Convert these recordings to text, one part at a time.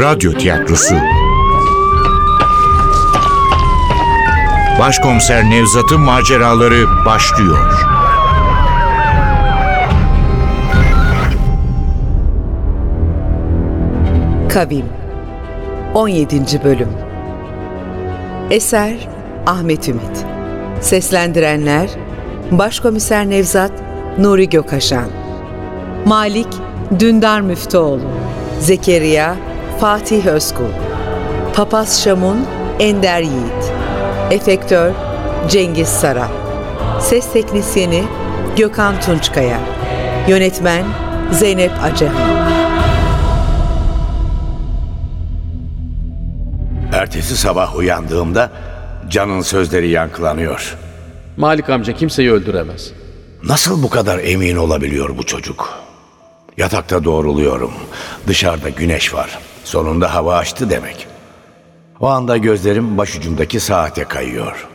Radyo Tiyatrosu Başkomiser Nevzat'ın maceraları başlıyor. Kavim 17. Bölüm Eser Ahmet Ümit Seslendirenler Başkomiser Nevzat Nuri Gökaşan Malik Dündar Müftüoğlu Zekeriya Fatih Özkul Papaz Şamun Ender Yiğit Efektör Cengiz Sara Ses Teknisyeni Gökhan Tunçkaya Yönetmen Zeynep Acehan Ertesi sabah uyandığımda Can'ın sözleri yankılanıyor. Malik amca kimseyi öldüremez. Nasıl bu kadar emin olabiliyor bu çocuk? Yatakta doğruluyorum. Dışarıda güneş var. Sonunda hava açtı demek. O anda gözlerim başucumdaki saate kayıyor.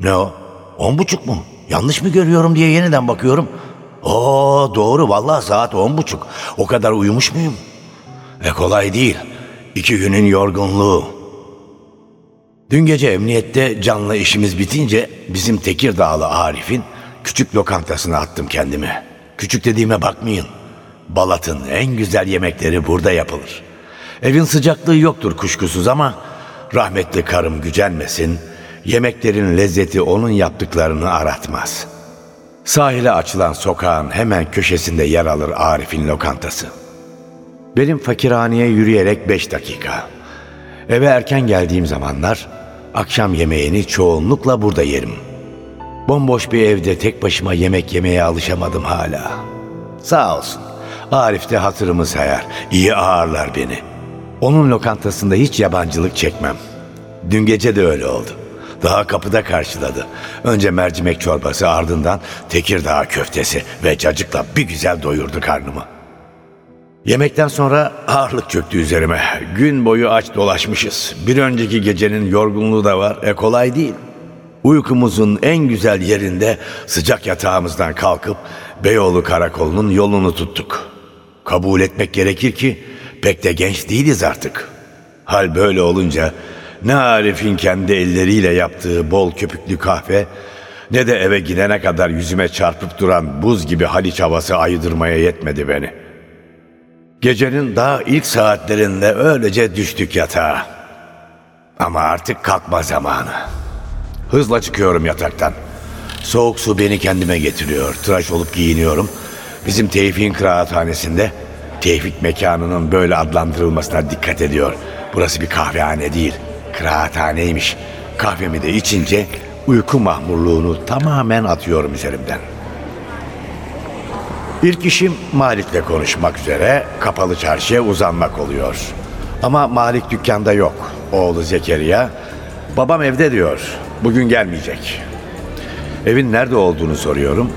Ne o? On buçuk mu? Yanlış mı görüyorum diye yeniden bakıyorum. Oo doğru vallahi saat on buçuk. O kadar uyumuş muyum? E kolay değil. İki günün yorgunluğu. Dün gece emniyette canlı işimiz bitince bizim Tekirdağlı Arif'in küçük lokantasına attım kendimi. Küçük dediğime bakmayın. Balat'ın en güzel yemekleri burada yapılır. Evin sıcaklığı yoktur kuşkusuz ama rahmetli karım gücenmesin, yemeklerin lezzeti onun yaptıklarını aratmaz. Sahile açılan sokağın hemen köşesinde yer alır Arif'in lokantası. Benim fakirhaneye yürüyerek beş dakika. Eve erken geldiğim zamanlar akşam yemeğini çoğunlukla burada yerim. Bomboş bir evde tek başıma yemek yemeye alışamadım hala. Sağ olsun. Arif de hatırımı sayar. İyi ağırlar beni. Onun lokantasında hiç yabancılık çekmem. Dün gece de öyle oldu. Daha kapıda karşıladı. Önce mercimek çorbası ardından Tekirdağ köftesi ve cacıkla bir güzel doyurdu karnımı. Yemekten sonra ağırlık çöktü üzerime. Gün boyu aç dolaşmışız. Bir önceki gecenin yorgunluğu da var. E kolay değil. Uykumuzun en güzel yerinde sıcak yatağımızdan kalkıp Beyoğlu Karakolu'nun yolunu tuttuk. Kabul etmek gerekir ki pek de genç değiliz artık. Hal böyle olunca ne Arif'in kendi elleriyle yaptığı bol köpüklü kahve ne de eve gidene kadar yüzüme çarpıp duran buz gibi Haliç havası ayıdırmaya yetmedi beni. Gecenin daha ilk saatlerinde öylece düştük yatağa. Ama artık kalkma zamanı. Hızla çıkıyorum yataktan. Soğuk su beni kendime getiriyor. Tıraş olup giyiniyorum. Bizim Tevfik'in kıraathanesinde Tevfik mekanının böyle adlandırılmasına dikkat ediyor. Burası bir kahvehane değil, kıraathaneymiş. Kahvemi de içince uyku mahmurluğunu tamamen atıyorum üzerimden. İlk işim Malik'le konuşmak üzere kapalı çarşıya uzanmak oluyor. Ama Malik dükkanda yok. Oğlu Zekeriya, babam evde diyor. Bugün gelmeyecek. Evin nerede olduğunu soruyorum.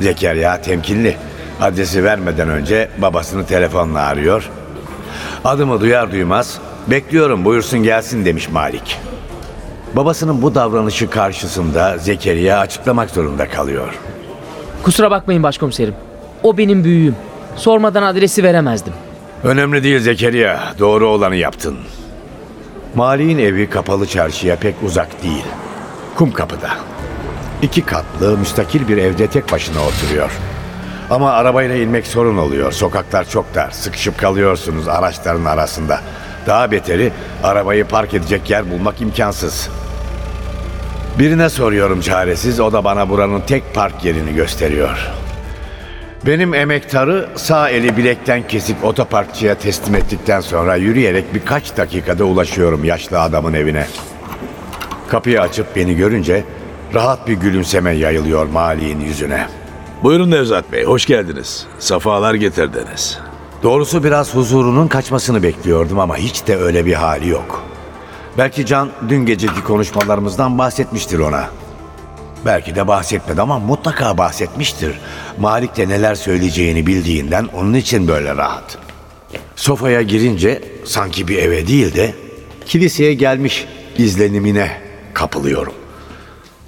Zekeriya temkinli. Adresi vermeden önce babasını telefonla arıyor. Adımı duyar duymaz bekliyorum buyursun gelsin demiş Malik. Babasının bu davranışı karşısında Zekeriya açıklamak zorunda kalıyor. Kusura bakmayın başkomiserim. O benim büyüğüm. Sormadan adresi veremezdim. Önemli değil Zekeriya. Doğru olanı yaptın. Mali'nin evi kapalı çarşıya pek uzak değil. Kum kapıda. İki katlı müstakil bir evde tek başına oturuyor. Ama arabayla inmek sorun oluyor. Sokaklar çok dar. Sıkışıp kalıyorsunuz araçların arasında. Daha beteri arabayı park edecek yer bulmak imkansız. Birine soruyorum çaresiz. O da bana buranın tek park yerini gösteriyor. Benim emektarı sağ eli bilekten kesik otoparkçıya teslim ettikten sonra yürüyerek birkaç dakikada ulaşıyorum yaşlı adamın evine. Kapıyı açıp beni görünce rahat bir gülümseme yayılıyor Mali'nin yüzüne. Buyurun Nevzat Bey, hoş geldiniz. Safalar getirdiniz. Doğrusu biraz huzurunun kaçmasını bekliyordum ama hiç de öyle bir hali yok. Belki Can dün geceki konuşmalarımızdan bahsetmiştir ona. Belki de bahsetmedi ama mutlaka bahsetmiştir. Malik de neler söyleyeceğini bildiğinden onun için böyle rahat. Sofaya girince sanki bir eve değil de kiliseye gelmiş izlenimine kapılıyorum.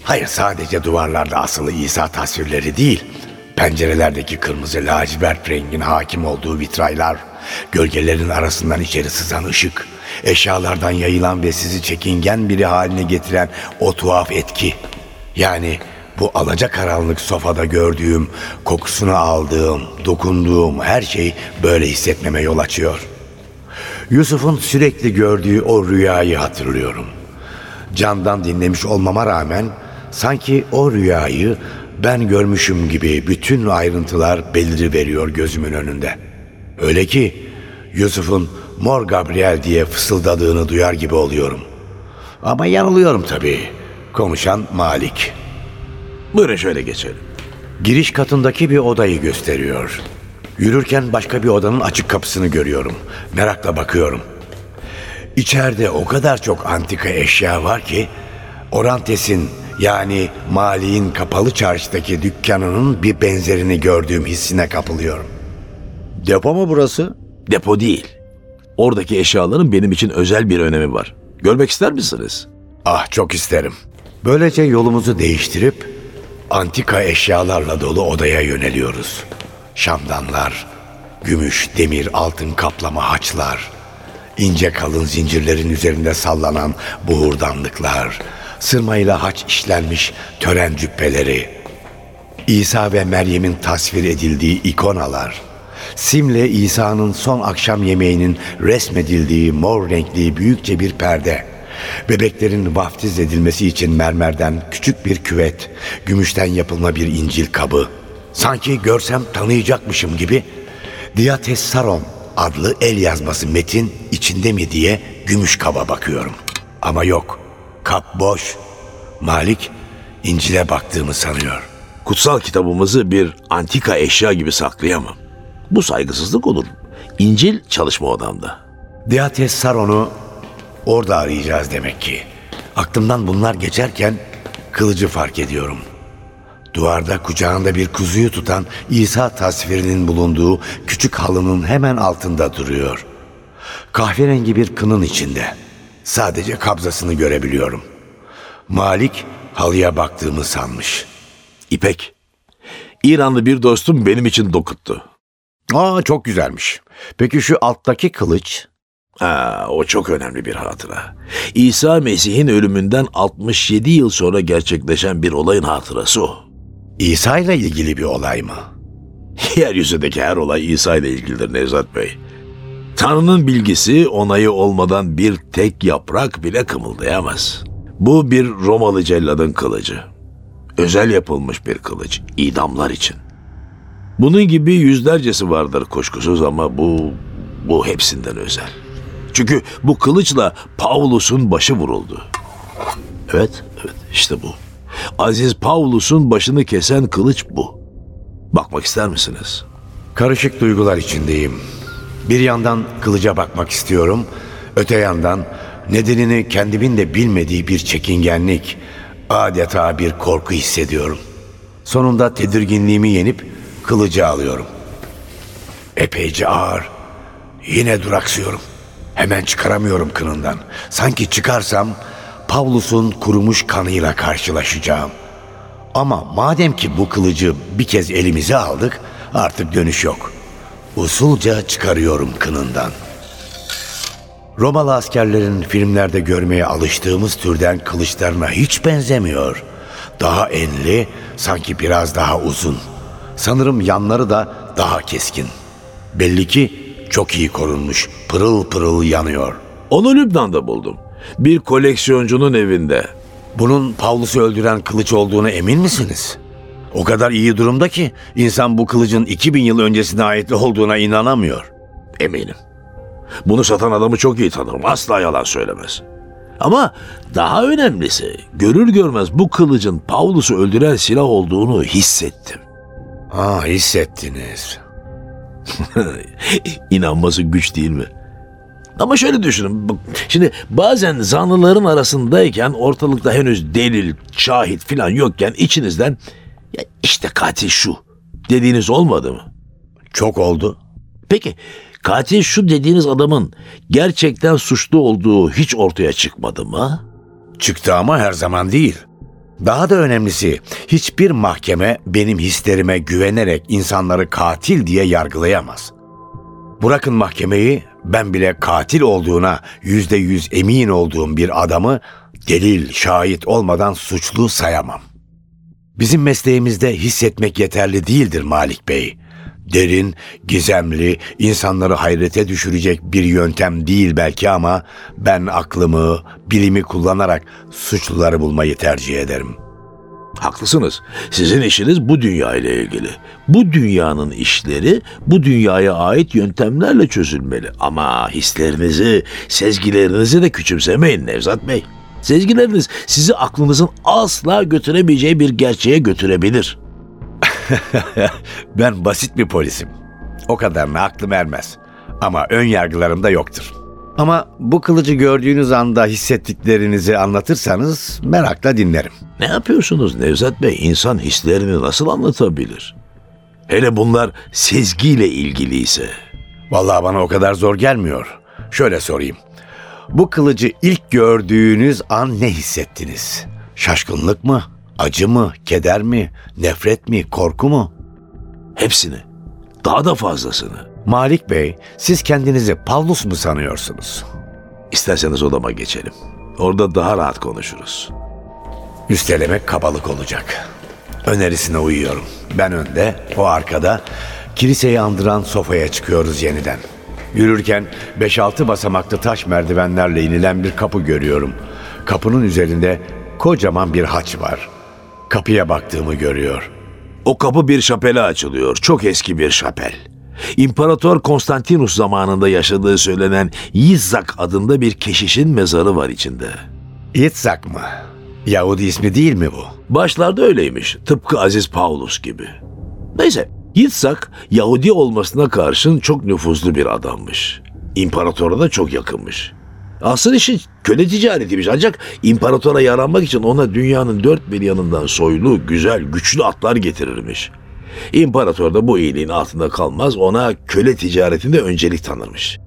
Hayır sadece duvarlarda asılı İsa tasvirleri değil, pencerelerdeki kırmızı lacivert rengin hakim olduğu vitraylar, Gölgelerin arasından içeri sızan ışık, eşyalardan yayılan ve sizi çekingen biri haline getiren o tuhaf etki. Yani bu alacakaranlık sofada gördüğüm, kokusunu aldığım, dokunduğum her şey böyle hissetmeme yol açıyor. Yusuf'un sürekli gördüğü o rüyayı hatırlıyorum. Candan dinlemiş olmama rağmen sanki o rüyayı ben görmüşüm gibi bütün ayrıntılar beliri veriyor gözümün önünde. Öyle ki Yusuf'un Mor Gabriel diye fısıldadığını duyar gibi oluyorum. Ama yanılıyorum tabii. Konuşan Malik. Buyurun şöyle geçelim. Giriş katındaki bir odayı gösteriyor. Yürürken başka bir odanın açık kapısını görüyorum. Merakla bakıyorum. İçeride o kadar çok antika eşya var ki Orantes'in yani Mali'nin kapalı çarşıdaki dükkanının bir benzerini gördüğüm hissine kapılıyorum. Depo mu burası? Depo değil. Oradaki eşyaların benim için özel bir önemi var. Görmek ister misiniz? Ah çok isterim. Böylece yolumuzu değiştirip antika eşyalarla dolu odaya yöneliyoruz. Şamdanlar, gümüş, demir, altın kaplama haçlar, ince kalın zincirlerin üzerinde sallanan buhurdanlıklar, sırmayla haç işlenmiş tören cübbeleri, İsa ve Meryem'in tasvir edildiği ikonalar, simle İsa'nın son akşam yemeğinin resmedildiği mor renkli büyükçe bir perde, bebeklerin vaftiz edilmesi için mermerden küçük bir küvet, gümüşten yapılma bir incil kabı. Sanki görsem tanıyacakmışım gibi Diates Saron adlı el yazması metin içinde mi diye gümüş kaba bakıyorum. Ama yok, kap boş. Malik İncil'e baktığımı sanıyor. Kutsal kitabımızı bir antika eşya gibi saklayamam. Bu saygısızlık olur. İncil çalışma odamda. Diates Saron'u orada arayacağız demek ki. Aklımdan bunlar geçerken kılıcı fark ediyorum. Duvarda kucağında bir kuzuyu tutan İsa tasvirinin bulunduğu küçük halının hemen altında duruyor. Kahverengi bir kının içinde. Sadece kabzasını görebiliyorum. Malik halıya baktığımı sanmış. İpek. İranlı bir dostum benim için dokuttu. Aa çok güzelmiş. Peki şu alttaki kılıç? Ha, o çok önemli bir hatıra. İsa Mesih'in ölümünden 67 yıl sonra gerçekleşen bir olayın hatırası o. İsa ile ilgili bir olay mı? Yeryüzündeki her olay İsa ile ilgilidir Nevzat Bey. Tanrı'nın bilgisi onayı olmadan bir tek yaprak bile kımıldayamaz. Bu bir Romalı celladın kılıcı. Özel yapılmış bir kılıç, idamlar için. Bunun gibi yüzlercesi vardır kuşkusuz ama bu, bu hepsinden özel. Çünkü bu kılıçla Paulus'un başı vuruldu. Evet, evet işte bu. Aziz Paulus'un başını kesen kılıç bu. Bakmak ister misiniz? Karışık duygular içindeyim. Bir yandan kılıca bakmak istiyorum, öte yandan nedenini kendimin de bilmediği bir çekingenlik, adeta bir korku hissediyorum. Sonunda tedirginliğimi yenip kılıcı alıyorum. Epeyce ağır. Yine duraksıyorum. Hemen çıkaramıyorum kınından. Sanki çıkarsam Pavlus'un kurumuş kanıyla karşılaşacağım. Ama madem ki bu kılıcı bir kez elimize aldık artık dönüş yok. Usulca çıkarıyorum kınından. Romalı askerlerin filmlerde görmeye alıştığımız türden kılıçlarına hiç benzemiyor. Daha enli, sanki biraz daha uzun. Sanırım yanları da daha keskin. Belli ki çok iyi korunmuş, pırıl pırıl yanıyor. Onu Lübnan'da buldum. Bir koleksiyoncunun evinde. Bunun Pavlus'u öldüren kılıç olduğuna emin misiniz? O kadar iyi durumda ki insan bu kılıcın 2000 yıl öncesine ait olduğuna inanamıyor. Eminim. Bunu satan adamı çok iyi tanırım. Asla yalan söylemez. Ama daha önemlisi görür görmez bu kılıcın Paulus'u öldüren silah olduğunu hissettim. Ha hissettiniz. İnanması güç değil mi? Ama şöyle düşünün. Şimdi bazen zanlıların arasındayken ortalıkta henüz delil, şahit falan yokken içinizden ya işte katil şu dediğiniz olmadı mı? Çok oldu. Peki katil şu dediğiniz adamın gerçekten suçlu olduğu hiç ortaya çıkmadı mı? Çıktı ama her zaman değil. Daha da önemlisi hiçbir mahkeme benim hislerime güvenerek insanları katil diye yargılayamaz. Bırakın mahkemeyi, ben bile katil olduğuna yüzde yüz emin olduğum bir adamı delil, şahit olmadan suçlu sayamam. Bizim mesleğimizde hissetmek yeterli değildir Malik Bey. Derin, gizemli, insanları hayrete düşürecek bir yöntem değil belki ama ben aklımı, bilimi kullanarak suçluları bulmayı tercih ederim. Haklısınız. Sizin işiniz bu dünya ile ilgili. Bu dünyanın işleri bu dünyaya ait yöntemlerle çözülmeli. Ama hislerinizi, sezgilerinizi de küçümsemeyin Nevzat Bey. Sezgileriniz sizi aklınızın asla götüremeyeceği bir gerçeğe götürebilir. Ben basit bir polisim. O kadarına aklım ermez. Ama ön yargılarım da yoktur. Ama bu kılıcı gördüğünüz anda hissettiklerinizi anlatırsanız merakla dinlerim. Ne yapıyorsunuz Nevzat Bey? İnsan hislerini nasıl anlatabilir? Hele bunlar sezgiyle ilgiliyse. Vallahi bana o kadar zor gelmiyor. Şöyle sorayım. Bu kılıcı ilk gördüğünüz an ne hissettiniz? Şaşkınlık mı? Acı mı? Keder mi? Nefret mi? Korku mu? Hepsini. Daha da fazlasını. Malik Bey, siz kendinizi Pavlus mu sanıyorsunuz? İsterseniz odama geçelim. Orada daha rahat konuşuruz. Üstelemek kabalık olacak. Önerisine uyuyorum. Ben önde, o arkada. Kiliseyi andıran sofaya çıkıyoruz yeniden. Yürürken 5-6 basamaklı taş merdivenlerle inilen bir kapı görüyorum. Kapının üzerinde kocaman bir haç var. Kapıya baktığımı görüyor. O kapı bir şapele açılıyor. Çok eski bir şapel. İmparator Konstantinus zamanında yaşadığı söylenen Yizzak adında bir keşişin mezarı var içinde. İtsak mı? Yahudi ismi değil mi bu? Başlarda öyleymiş. Tıpkı Aziz Paulus gibi. Neyse, Yitzhak Yahudi olmasına karşın çok nüfuzlu bir adammış. İmparatora da çok yakınmış. Asıl işi köle ticaretiymiş ancak imparatora yaranmak için ona dünyanın dört bir yanından soylu, güzel, güçlü atlar getirirmiş. İmparator da bu iyiliğin altında kalmaz ona köle ticaretinde öncelik tanırmış.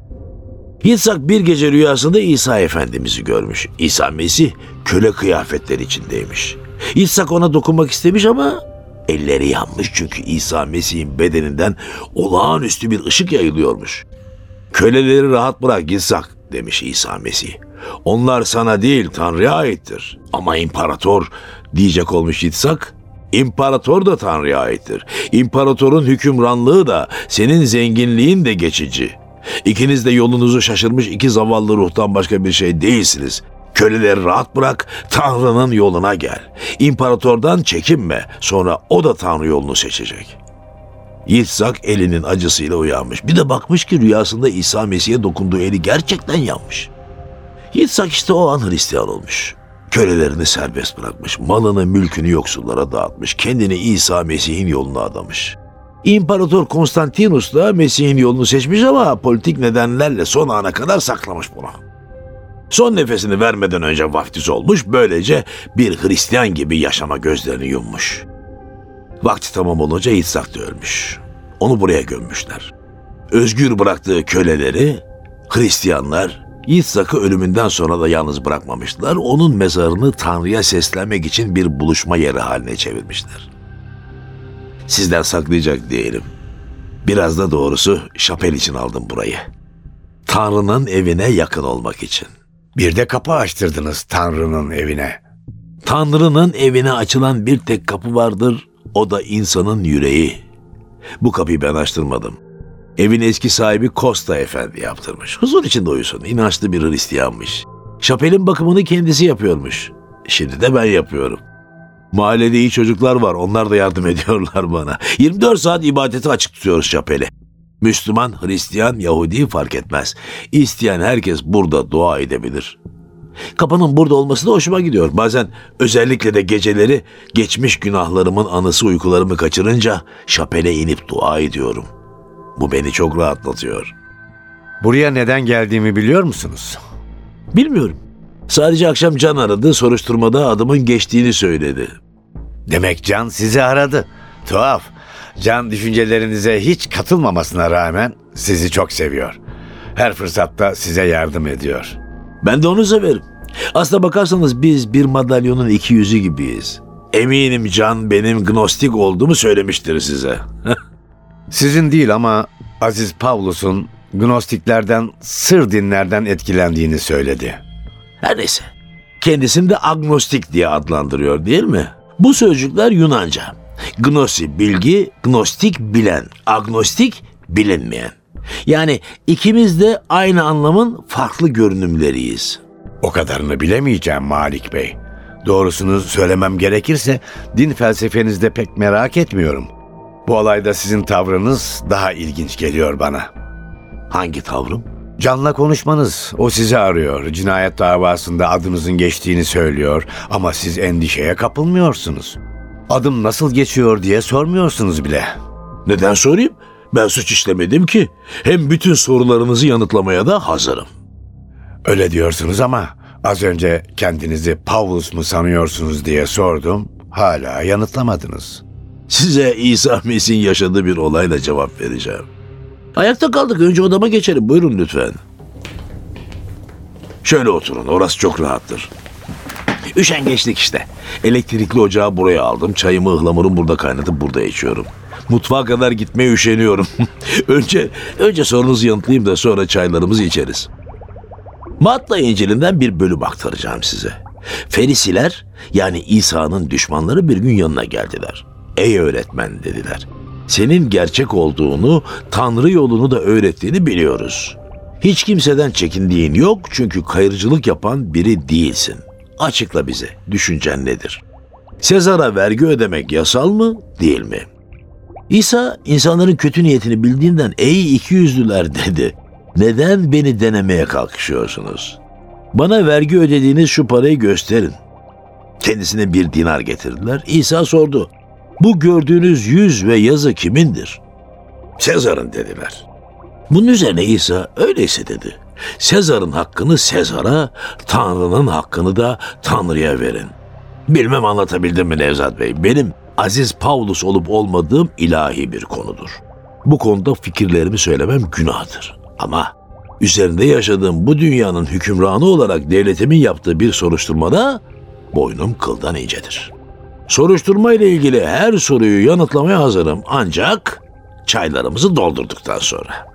Yitzhak bir gece rüyasında İsa Efendimiz'i görmüş. İsa Mesih köle kıyafetleri içindeymiş. İshak ona dokunmak istemiş ama elleri yanmış çünkü İsa Mesih'in bedeninden olağanüstü bir ışık yayılıyormuş. Köleleri rahat bırak İshak demiş İsa Mesih. Onlar sana değil Tanrı'ya aittir. Ama imparator diyecek olmuş İshak. İmparator da Tanrı'ya aittir. İmparatorun hükümranlığı da senin zenginliğin de geçici. İkiniz de yolunuzu şaşırmış iki zavallı ruhtan başka bir şey değilsiniz. Köleleri rahat bırak, Tanrı'nın yoluna gel. İmparatordan çekinme, sonra o da Tanrı yolunu seçecek. Yitzhak elinin acısıyla uyanmış. Bir de bakmış ki rüyasında İsa Mesih'e dokunduğu eli gerçekten yanmış. Yitzhak işte o an Hristiyan olmuş. Kölelerini serbest bırakmış, malını mülkünü yoksullara dağıtmış, kendini İsa Mesih'in yoluna adamış. İmparator Konstantinus da Mesih'in yolunu seçmiş ama politik nedenlerle son ana kadar saklamış bunu. Son nefesini vermeden önce vaftiz olmuş, böylece bir Hristiyan gibi yaşama gözlerini yummuş. Vakti tamam olunca İtsak da ölmüş. Onu buraya gömmüşler. Özgür bıraktığı köleleri Hristiyanlar İtsak'ı ölümünden sonra da yalnız bırakmamışlar. Onun mezarını Tanrı'ya seslenmek için bir buluşma yeri haline çevirmişler. Sizden saklayacak değilim. Biraz da doğrusu şapel için aldım burayı. Tanrı'nın evine yakın olmak için. Bir de kapı açtırdınız Tanrı'nın evine. Tanrı'nın evine açılan bir tek kapı vardır, o da insanın yüreği. Bu kapıyı ben açtırmadım. Evin eski sahibi Costa Efendi yaptırmış. Huzur içinde uyusun, inançlı bir Hristiyanmış. Şapelin bakımını kendisi yapıyormuş. Şimdi de ben yapıyorum. Mahallede iyi çocuklar var, onlar da yardım ediyorlar bana. 24 saat ibadeti açık tutuyoruz şapeli. Müslüman, Hristiyan, Yahudi fark etmez. İsteyen herkes burada dua edebilir. Kapının burada olması da hoşuma gidiyor. Bazen özellikle de geceleri geçmiş günahlarımın anısı uykularımı kaçırınca şapele inip dua ediyorum. Bu beni çok rahatlatıyor. Buraya neden geldiğimi biliyor musunuz? Bilmiyorum. Sadece akşam Can aradı, soruşturmada adımın geçtiğini söyledi. Demek Can sizi aradı. Tuhaf. Can düşüncelerinize hiç katılmamasına rağmen sizi çok seviyor. Her fırsatta size yardım ediyor. Ben de onu severim. Aslına bakarsanız biz bir madalyonun iki yüzü gibiyiz. Eminim Can benim gnostik olduğumu söylemiştir size. Sizin değil ama Aziz Pavlus'un Gnostiklerden, sır dinlerden etkilendiğini söyledi. Her neyse. Kendisini de agnostik diye adlandırıyor değil mi? Bu sözcükler Yunanca. Gnosi bilgi, gnostik bilen, agnostik bilinmeyen. Yani ikimiz de aynı anlamın farklı görünümleriyiz. O kadarını bilemeyeceğim Malik Bey. Doğrusunu söylemem gerekirse din felsefenizde pek merak etmiyorum. Bu olayda sizin tavrınız daha ilginç geliyor bana. Hangi tavrım? Can'la konuşmanız. O sizi arıyor. Cinayet davasında adınızın geçtiğini söylüyor ama siz endişeye kapılmıyorsunuz. Adım nasıl geçiyor diye sormuyorsunuz bile. Neden sorayım? Ben suç işlemedim ki. Hem bütün sorularınızı yanıtlamaya da hazırım. Öyle diyorsunuz ama az önce kendinizi Pavlus mu sanıyorsunuz diye sordum. Hala yanıtlamadınız. Size İsa Mesih'in yaşadığı bir olayla cevap vereceğim. Ayakta kaldık. Önce odama geçelim. Buyurun lütfen. Şöyle oturun. Orası çok rahattır. Üşengeçlik işte. Elektrikli ocağı buraya aldım. Çayımı ıhlamurum burada kaynatıp burada içiyorum. Mutfağa kadar gitmeye üşeniyorum. önce önce sorunuzu yanıtlayayım da sonra çaylarımızı içeriz. Matta İncil'inden bir bölüm aktaracağım size. Ferisiler yani İsa'nın düşmanları bir gün yanına geldiler. Ey öğretmen dediler. Senin gerçek olduğunu, Tanrı yolunu da öğrettiğini biliyoruz. Hiç kimseden çekindiğin yok çünkü kayırcılık yapan biri değilsin. Açıkla bize, düşüncen nedir? Sezar'a vergi ödemek yasal mı, değil mi? İsa insanların kötü niyetini bildiğinden ey ikiyüzlüler dedi. Neden beni denemeye kalkışıyorsunuz? Bana vergi ödediğiniz şu parayı gösterin. Kendisine bir dinar getirdiler. İsa sordu. Bu gördüğünüz yüz ve yazı kimindir? Sezar'ın dediler. Bunun üzerine İsa öyleyse dedi. Sezar'ın hakkını Sezar'a, Tanrı'nın hakkını da Tanrı'ya verin. Bilmem anlatabildim mi Nevzat Bey? Benim Aziz Pavlus olup olmadığım ilahi bir konudur. Bu konuda fikirlerimi söylemem günahdır. Ama üzerinde yaşadığım bu dünyanın hükümranı olarak devletimin yaptığı bir soruşturmada boynum kıldan incedir. Soruşturma ile ilgili her soruyu yanıtlamaya hazırım ancak çaylarımızı doldurduktan sonra.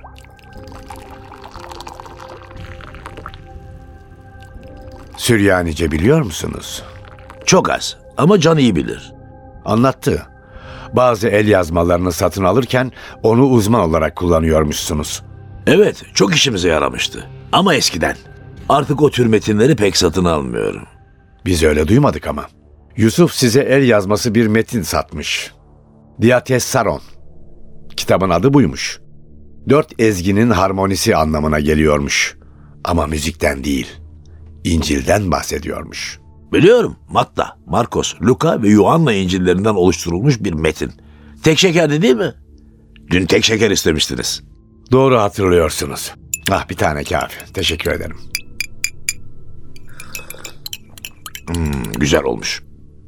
Süryanice biliyor musunuz? Çok az ama can iyi bilir. Anlattı. Bazı el yazmalarını satın alırken onu uzman olarak kullanıyormuşsunuz. Evet, çok işimize yaramıştı. Ama eskiden. Artık o tür metinleri pek satın almıyorum. Biz öyle duymadık ama. Yusuf size el yazması bir metin satmış. Diatessaron. Kitabın adı buymuş. Dört ezginin harmonisi anlamına geliyormuş. Ama müzikten değil. İncil'den bahsediyormuş. Biliyorum, Matta, Markos, Luka ve Yuhanna İncil'lerinden oluşturulmuş bir metin. Tek şekerdi değil mi? Dün tek şeker istemiştiniz. Doğru hatırlıyorsunuz. Ah bir tane kafi. Teşekkür ederim. Güzel olmuş.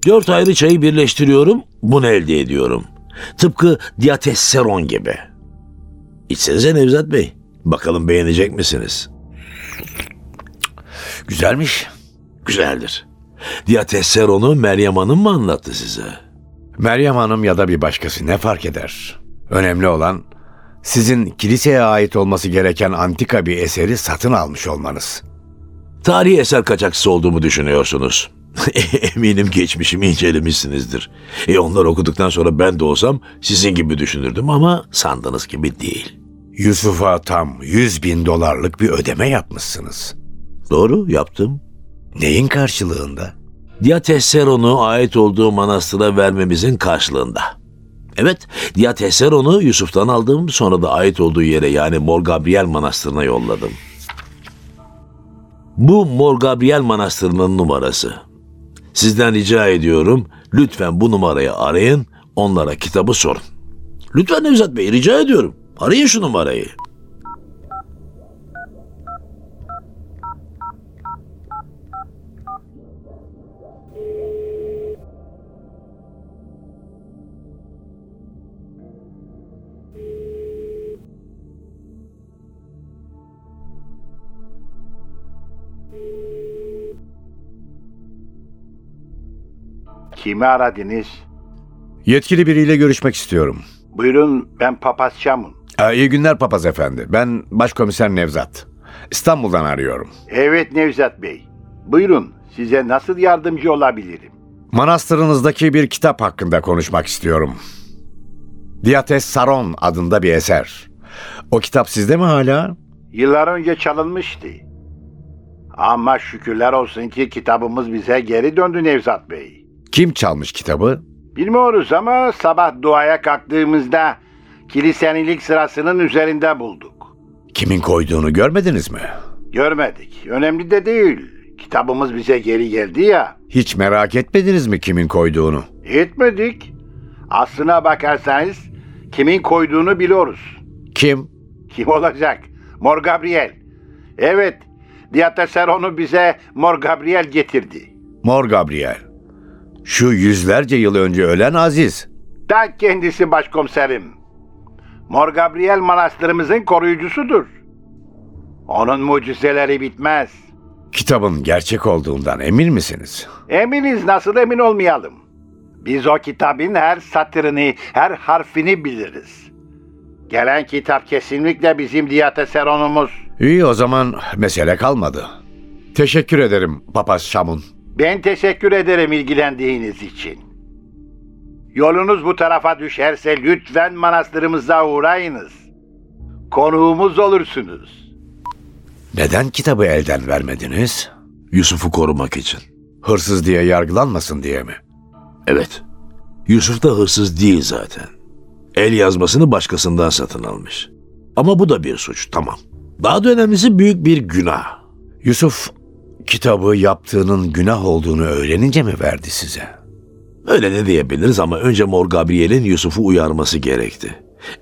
Dört ayrı çayı birleştiriyorum, bunu elde ediyorum. Tıpkı diatesseron gibi. İçsenize Nevzat Bey. Bakalım beğenecek misiniz? Güzelmiş. Güzeldir. Diatesseron'u Meryem Hanım mı anlattı size? Meryem Hanım ya da bir başkası ne fark eder? Önemli olan sizin kiliseye ait olması gereken antika bir eseri satın almış olmanız. Tarihi eser kaçakçısı olduğumu düşünüyorsunuz. Eminim geçmişimi incelemişsinizdir. E onlar okuduktan sonra ben de olsam sizin gibi düşünürdüm ama sandığınız gibi değil. Yusuf'a tam 100 bin dolarlık bir ödeme yapmışsınız. Doğru yaptım. Neyin karşılığında? Diatesseron'u ait olduğu manastıra vermemizin karşılığında. Evet, Diatesseron'u Yusuf'tan aldım, sonra da ait olduğu yere yani Mor Gabriel Manastırı'na yolladım. Bu Mor Gabriel Manastırı'nın numarası. Sizden rica ediyorum, lütfen bu numarayı arayın, onlara kitabı sorun. Lütfen Nevzat Bey, rica ediyorum. Arayın şu numarayı. Kimi aradınız? Yetkili biriyle görüşmek istiyorum. Buyurun ben papaz Şamun. Ee, iyi günler papaz efendi. Ben başkomiser Nevzat. İstanbul'dan arıyorum. Evet Nevzat Bey. Buyurun size nasıl yardımcı olabilirim? Manastırınızdaki bir kitap hakkında konuşmak istiyorum. Diates Saron adında bir eser. O kitap sizde mi hala? Yıllar önce çalınmıştı. Ama şükürler olsun ki kitabımız bize geri döndü Nevzat Bey. Kim çalmış kitabı? Bilmiyoruz ama sabah duaya kalktığımızda kilisenin ilk sırasının üzerinde bulduk. Kimin koyduğunu görmediniz mi? Görmedik. Önemli de değil. Kitabımız bize geri geldi ya. Hiç merak etmediniz mi kimin koyduğunu? Etmedik. Aslına bakarsanız kimin koyduğunu biliyoruz. Kim? Kim olacak? Mor Gabriel. Evet, Diateser onu bize Mor Gabriel getirdi. Mor Gabriel. Şu yüzlerce yıl önce ölen Aziz. Ta kendisi başkomiserim. Mor Gabriel manastırımızın koruyucusudur. Onun mucizeleri bitmez. Kitabın gerçek olduğundan emin misiniz? Eminiz nasıl emin olmayalım. Biz o kitabın her satırını, her harfini biliriz. Gelen kitap kesinlikle bizim Diateseron'umuz. İyi o zaman mesele kalmadı. Teşekkür ederim Papaz Şamun. Ben teşekkür ederim ilgilendiğiniz için. Yolunuz bu tarafa düşerse lütfen manastırımıza uğrayınız. Konuğumuz olursunuz. Neden kitabı elden vermediniz? Yusuf'u korumak için. Hırsız diye yargılanmasın diye mi? Evet. Yusuf da hırsız değil zaten. El yazmasını başkasından satın almış. Ama bu da bir suç, tamam. Daha da önemlisi büyük bir günah. Yusuf kitabı yaptığının günah olduğunu öğrenince mi verdi size? Öyle de diyebiliriz ama önce Mor Gabriel'in Yusuf'u uyarması gerekti.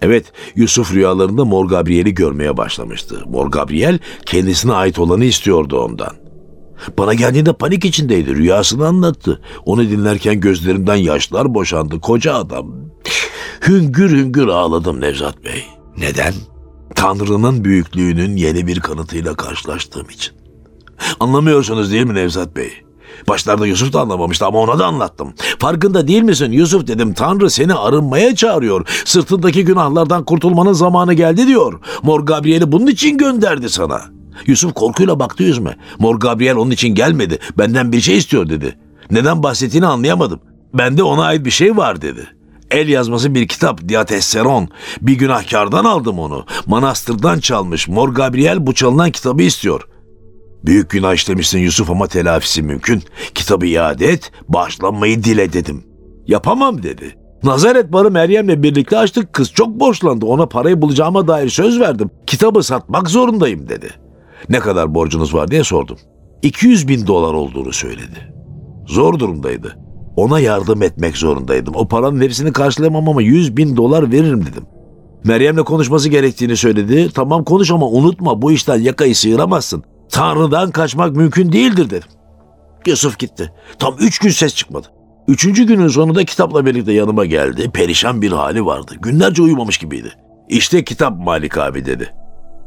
Evet, Yusuf rüyalarında Mor Gabriel'i görmeye başlamıştı. Mor Gabriel kendisine ait olanı istiyordu ondan. Bana geldiğinde panik içindeydi. Rüyasını anlattı. Onu dinlerken gözlerimden yaşlar boşandı. Koca adam. Hüngür hüngür ağladım Nevzat Bey. Neden? Tanrı'nın büyüklüğünün yeni bir kanıtıyla karşılaştığım için. Anlamıyorsunuz değil mi Nevzat Bey? Başlarda Yusuf da anlamamıştı ama ona da anlattım. Farkında değil misin Yusuf dedim. Tanrı seni arınmaya çağırıyor. Sırtındaki günahlardan kurtulmanın zamanı geldi diyor. Mor Gabriel'i bunun için gönderdi sana. Yusuf korkuyla baktı yüzüme. Mor Gabriel onun için gelmedi. Benden bir şey istiyor dedi. Neden bahsettiğini anlayamadım. Bende ona ait bir şey var dedi. El yazması bir kitap Diatesseron. Bir günahkardan aldım onu. Manastırdan çalmış. Mor Gabriel bu çalınan kitabı istiyor. Büyük günah işlemişsin Yusuf ama telafisi mümkün. Kitabı iade et, bağışlanmayı dile dedim. Yapamam dedi. Nazaret barı Meryem'le birlikte açtık. Kız çok borçlandı. Ona parayı bulacağıma dair söz verdim. Kitabı satmak zorundayım dedi. Ne kadar borcunuz var diye sordum. 200 bin dolar olduğunu söyledi. Zor durumdaydı. Ona yardım etmek zorundaydım. O paranın hepsini karşılayamam ama 100 bin dolar veririm dedim. Meryem'le konuşması gerektiğini söyledi. Tamam konuş ama unutma bu işten yakayı sıyıramazsın. Tanrı'dan kaçmak mümkün değildir dedim. Yusuf gitti. Tam üç gün ses çıkmadı. Üçüncü günün sonunda kitapla birlikte yanıma geldi. Perişan bir hali vardı. Günlerce uyumamış gibiydi. İşte kitap Malik abi dedi.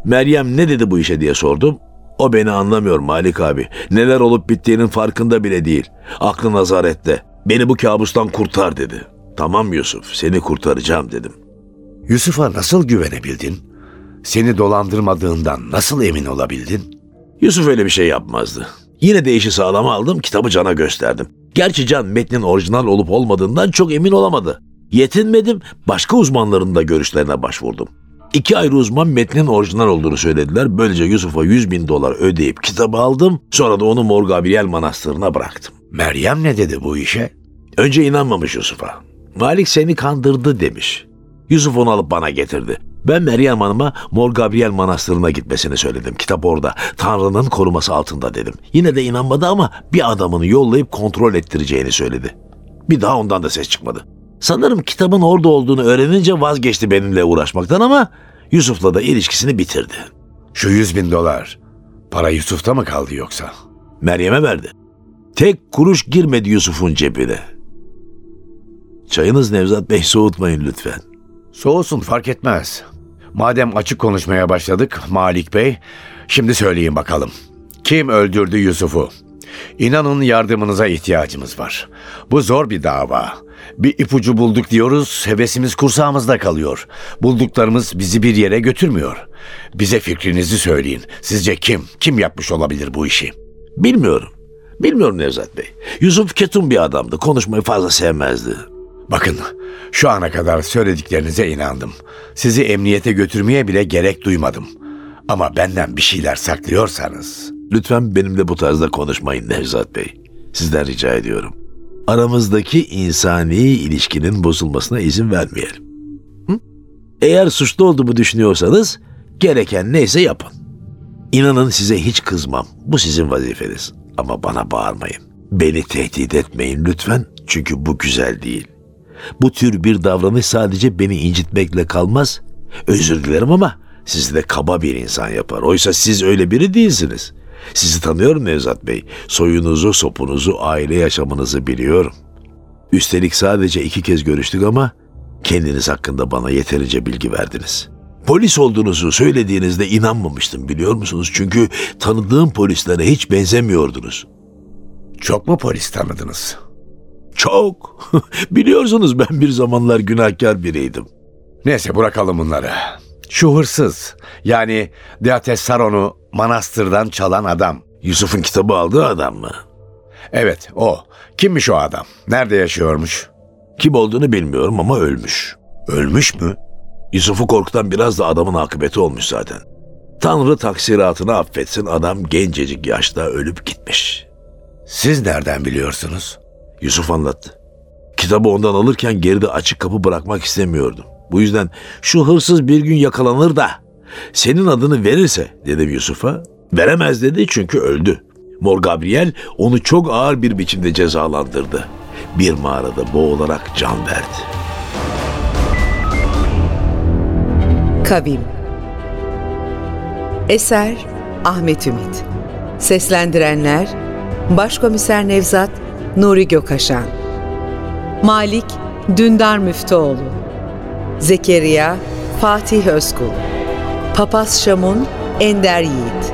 Meryem ne dedi bu işe diye sordum. O beni anlamıyor Malik abi. Neler olup bittiğinin farkında bile değil. Aklı nazarette. Beni bu kabustan kurtar dedi. Tamam Yusuf seni kurtaracağım dedim. Yusuf'a nasıl güvenebildin? Seni dolandırmadığından nasıl emin olabildin? Yusuf öyle bir şey yapmazdı. Yine de işi sağlama aldım, kitabı Can'a gösterdim. Gerçi Can metnin orijinal olup olmadığından çok emin olamadı. Yetinmedim, başka uzmanların da görüşlerine başvurdum. İki ayrı uzman metnin orijinal olduğunu söylediler. Böylece Yusuf'a 100 bin dolar ödeyip kitabı aldım. Sonra da onu Mor Gabriel Manastırı'na bıraktım. Meryem ne dedi bu işe? Önce inanmamış Yusuf'a. Malik seni kandırdı demiş. Yusuf onu alıp bana getirdi. Ben Meryem Hanım'a Mor Gabriel Manastırı'na gitmesini söyledim. Kitap orada. Tanrı'nın koruması altında dedim. Yine de inanmadı ama bir adamını yollayıp kontrol ettireceğini söyledi. Bir daha ondan da ses çıkmadı. Sanırım kitabın orada olduğunu öğrenince vazgeçti benimle uğraşmaktan ama Yusuf'la da ilişkisini bitirdi. Şu 100 bin dolar. Para Yusuf'ta mı kaldı yoksa? Meryem'e verdi. Tek kuruş girmedi Yusuf'un cebine. Çayınız Nevzat Bey soğutmayın lütfen. Soğusun fark etmez. Madem açık konuşmaya başladık Malik Bey, şimdi söyleyin bakalım. Kim öldürdü Yusuf'u? İnanın yardımınıza ihtiyacımız var. Bu zor bir dava. Bir ipucu bulduk diyoruz, hevesimiz kursağımızda kalıyor. Bulduklarımız bizi bir yere götürmüyor. Bize fikrinizi söyleyin. Sizce kim, kim yapmış olabilir bu işi? Bilmiyorum. Bilmiyorum Nevzat Bey. Yusuf ketum bir adamdı. Konuşmayı fazla sevmezdi. Bakın, şu ana kadar söylediklerinize inandım. Sizi emniyete götürmeye bile gerek duymadım. Ama benden bir şeyler saklıyorsanız... Lütfen benimle bu tarzda konuşmayın Nevzat Bey. Sizden rica ediyorum. Aramızdaki insani ilişkinin bozulmasına izin vermeyelim. Hı? Eğer suçlu olduğumu düşünüyorsanız gereken neyse yapın. İnanın size hiç kızmam. Bu sizin vazifeniz. Ama bana bağırmayın. Beni tehdit etmeyin lütfen. Çünkü bu güzel değil. Bu tür bir davranış sadece beni incitmekle kalmaz. Özür dilerim ama sizi de kaba bir insan yapar. Oysa siz öyle biri değilsiniz. Sizi tanıyorum Nevzat Bey. Soyunuzu, sopunuzu, aile yaşamınızı biliyorum. Üstelik sadece iki kez görüştük ama kendiniz hakkında bana yeterince bilgi verdiniz. Polis olduğunuzu söylediğinizde inanmamıştım biliyor musunuz? Çünkü tanıdığım polislere hiç benzemiyordunuz. Çok mu polis tanıdınız? Çok. Biliyorsunuz ben bir zamanlar günahkar biriydim. Neyse bırakalım bunları. Şu hırsız, yani Deates Saron'u manastırdan çalan adam. Yusuf'un kitabı aldığı adam mı? Evet, o. Kimmiş o adam? Nerede yaşıyormuş? Kim olduğunu bilmiyorum ama ölmüş. Ölmüş mü? Yusuf'u korkutan biraz da adamın akıbeti olmuş zaten. Tanrı taksiratını affetsin adam gencecik yaşta ölüp gitmiş. Siz nereden biliyorsunuz? Yusuf anlattı. Kitabı ondan alırken geride açık kapı bırakmak istemiyordum. Bu yüzden şu hırsız bir gün yakalanır da senin adını verirse dedim Yusuf'a. Veremez dedi çünkü öldü. Mor Gabriel onu çok ağır bir biçimde cezalandırdı. Bir mağarada boğularak can verdi. Kavim Eser Ahmet Ümit Seslendirenler Başkomiser Nevzat Nuri Gökaşan Malik Dündar Müftüoğlu Zekeriya Fatih Özkul Papaz Şamun Ender Yiğit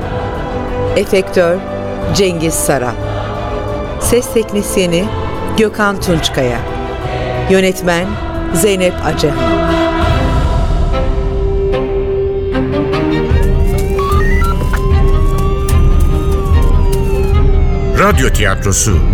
Efektör Cengiz Saran Ses Teknisyeni Gökhan Tunçkaya Yönetmen Zeynep Acehan Radyo tiyatrosu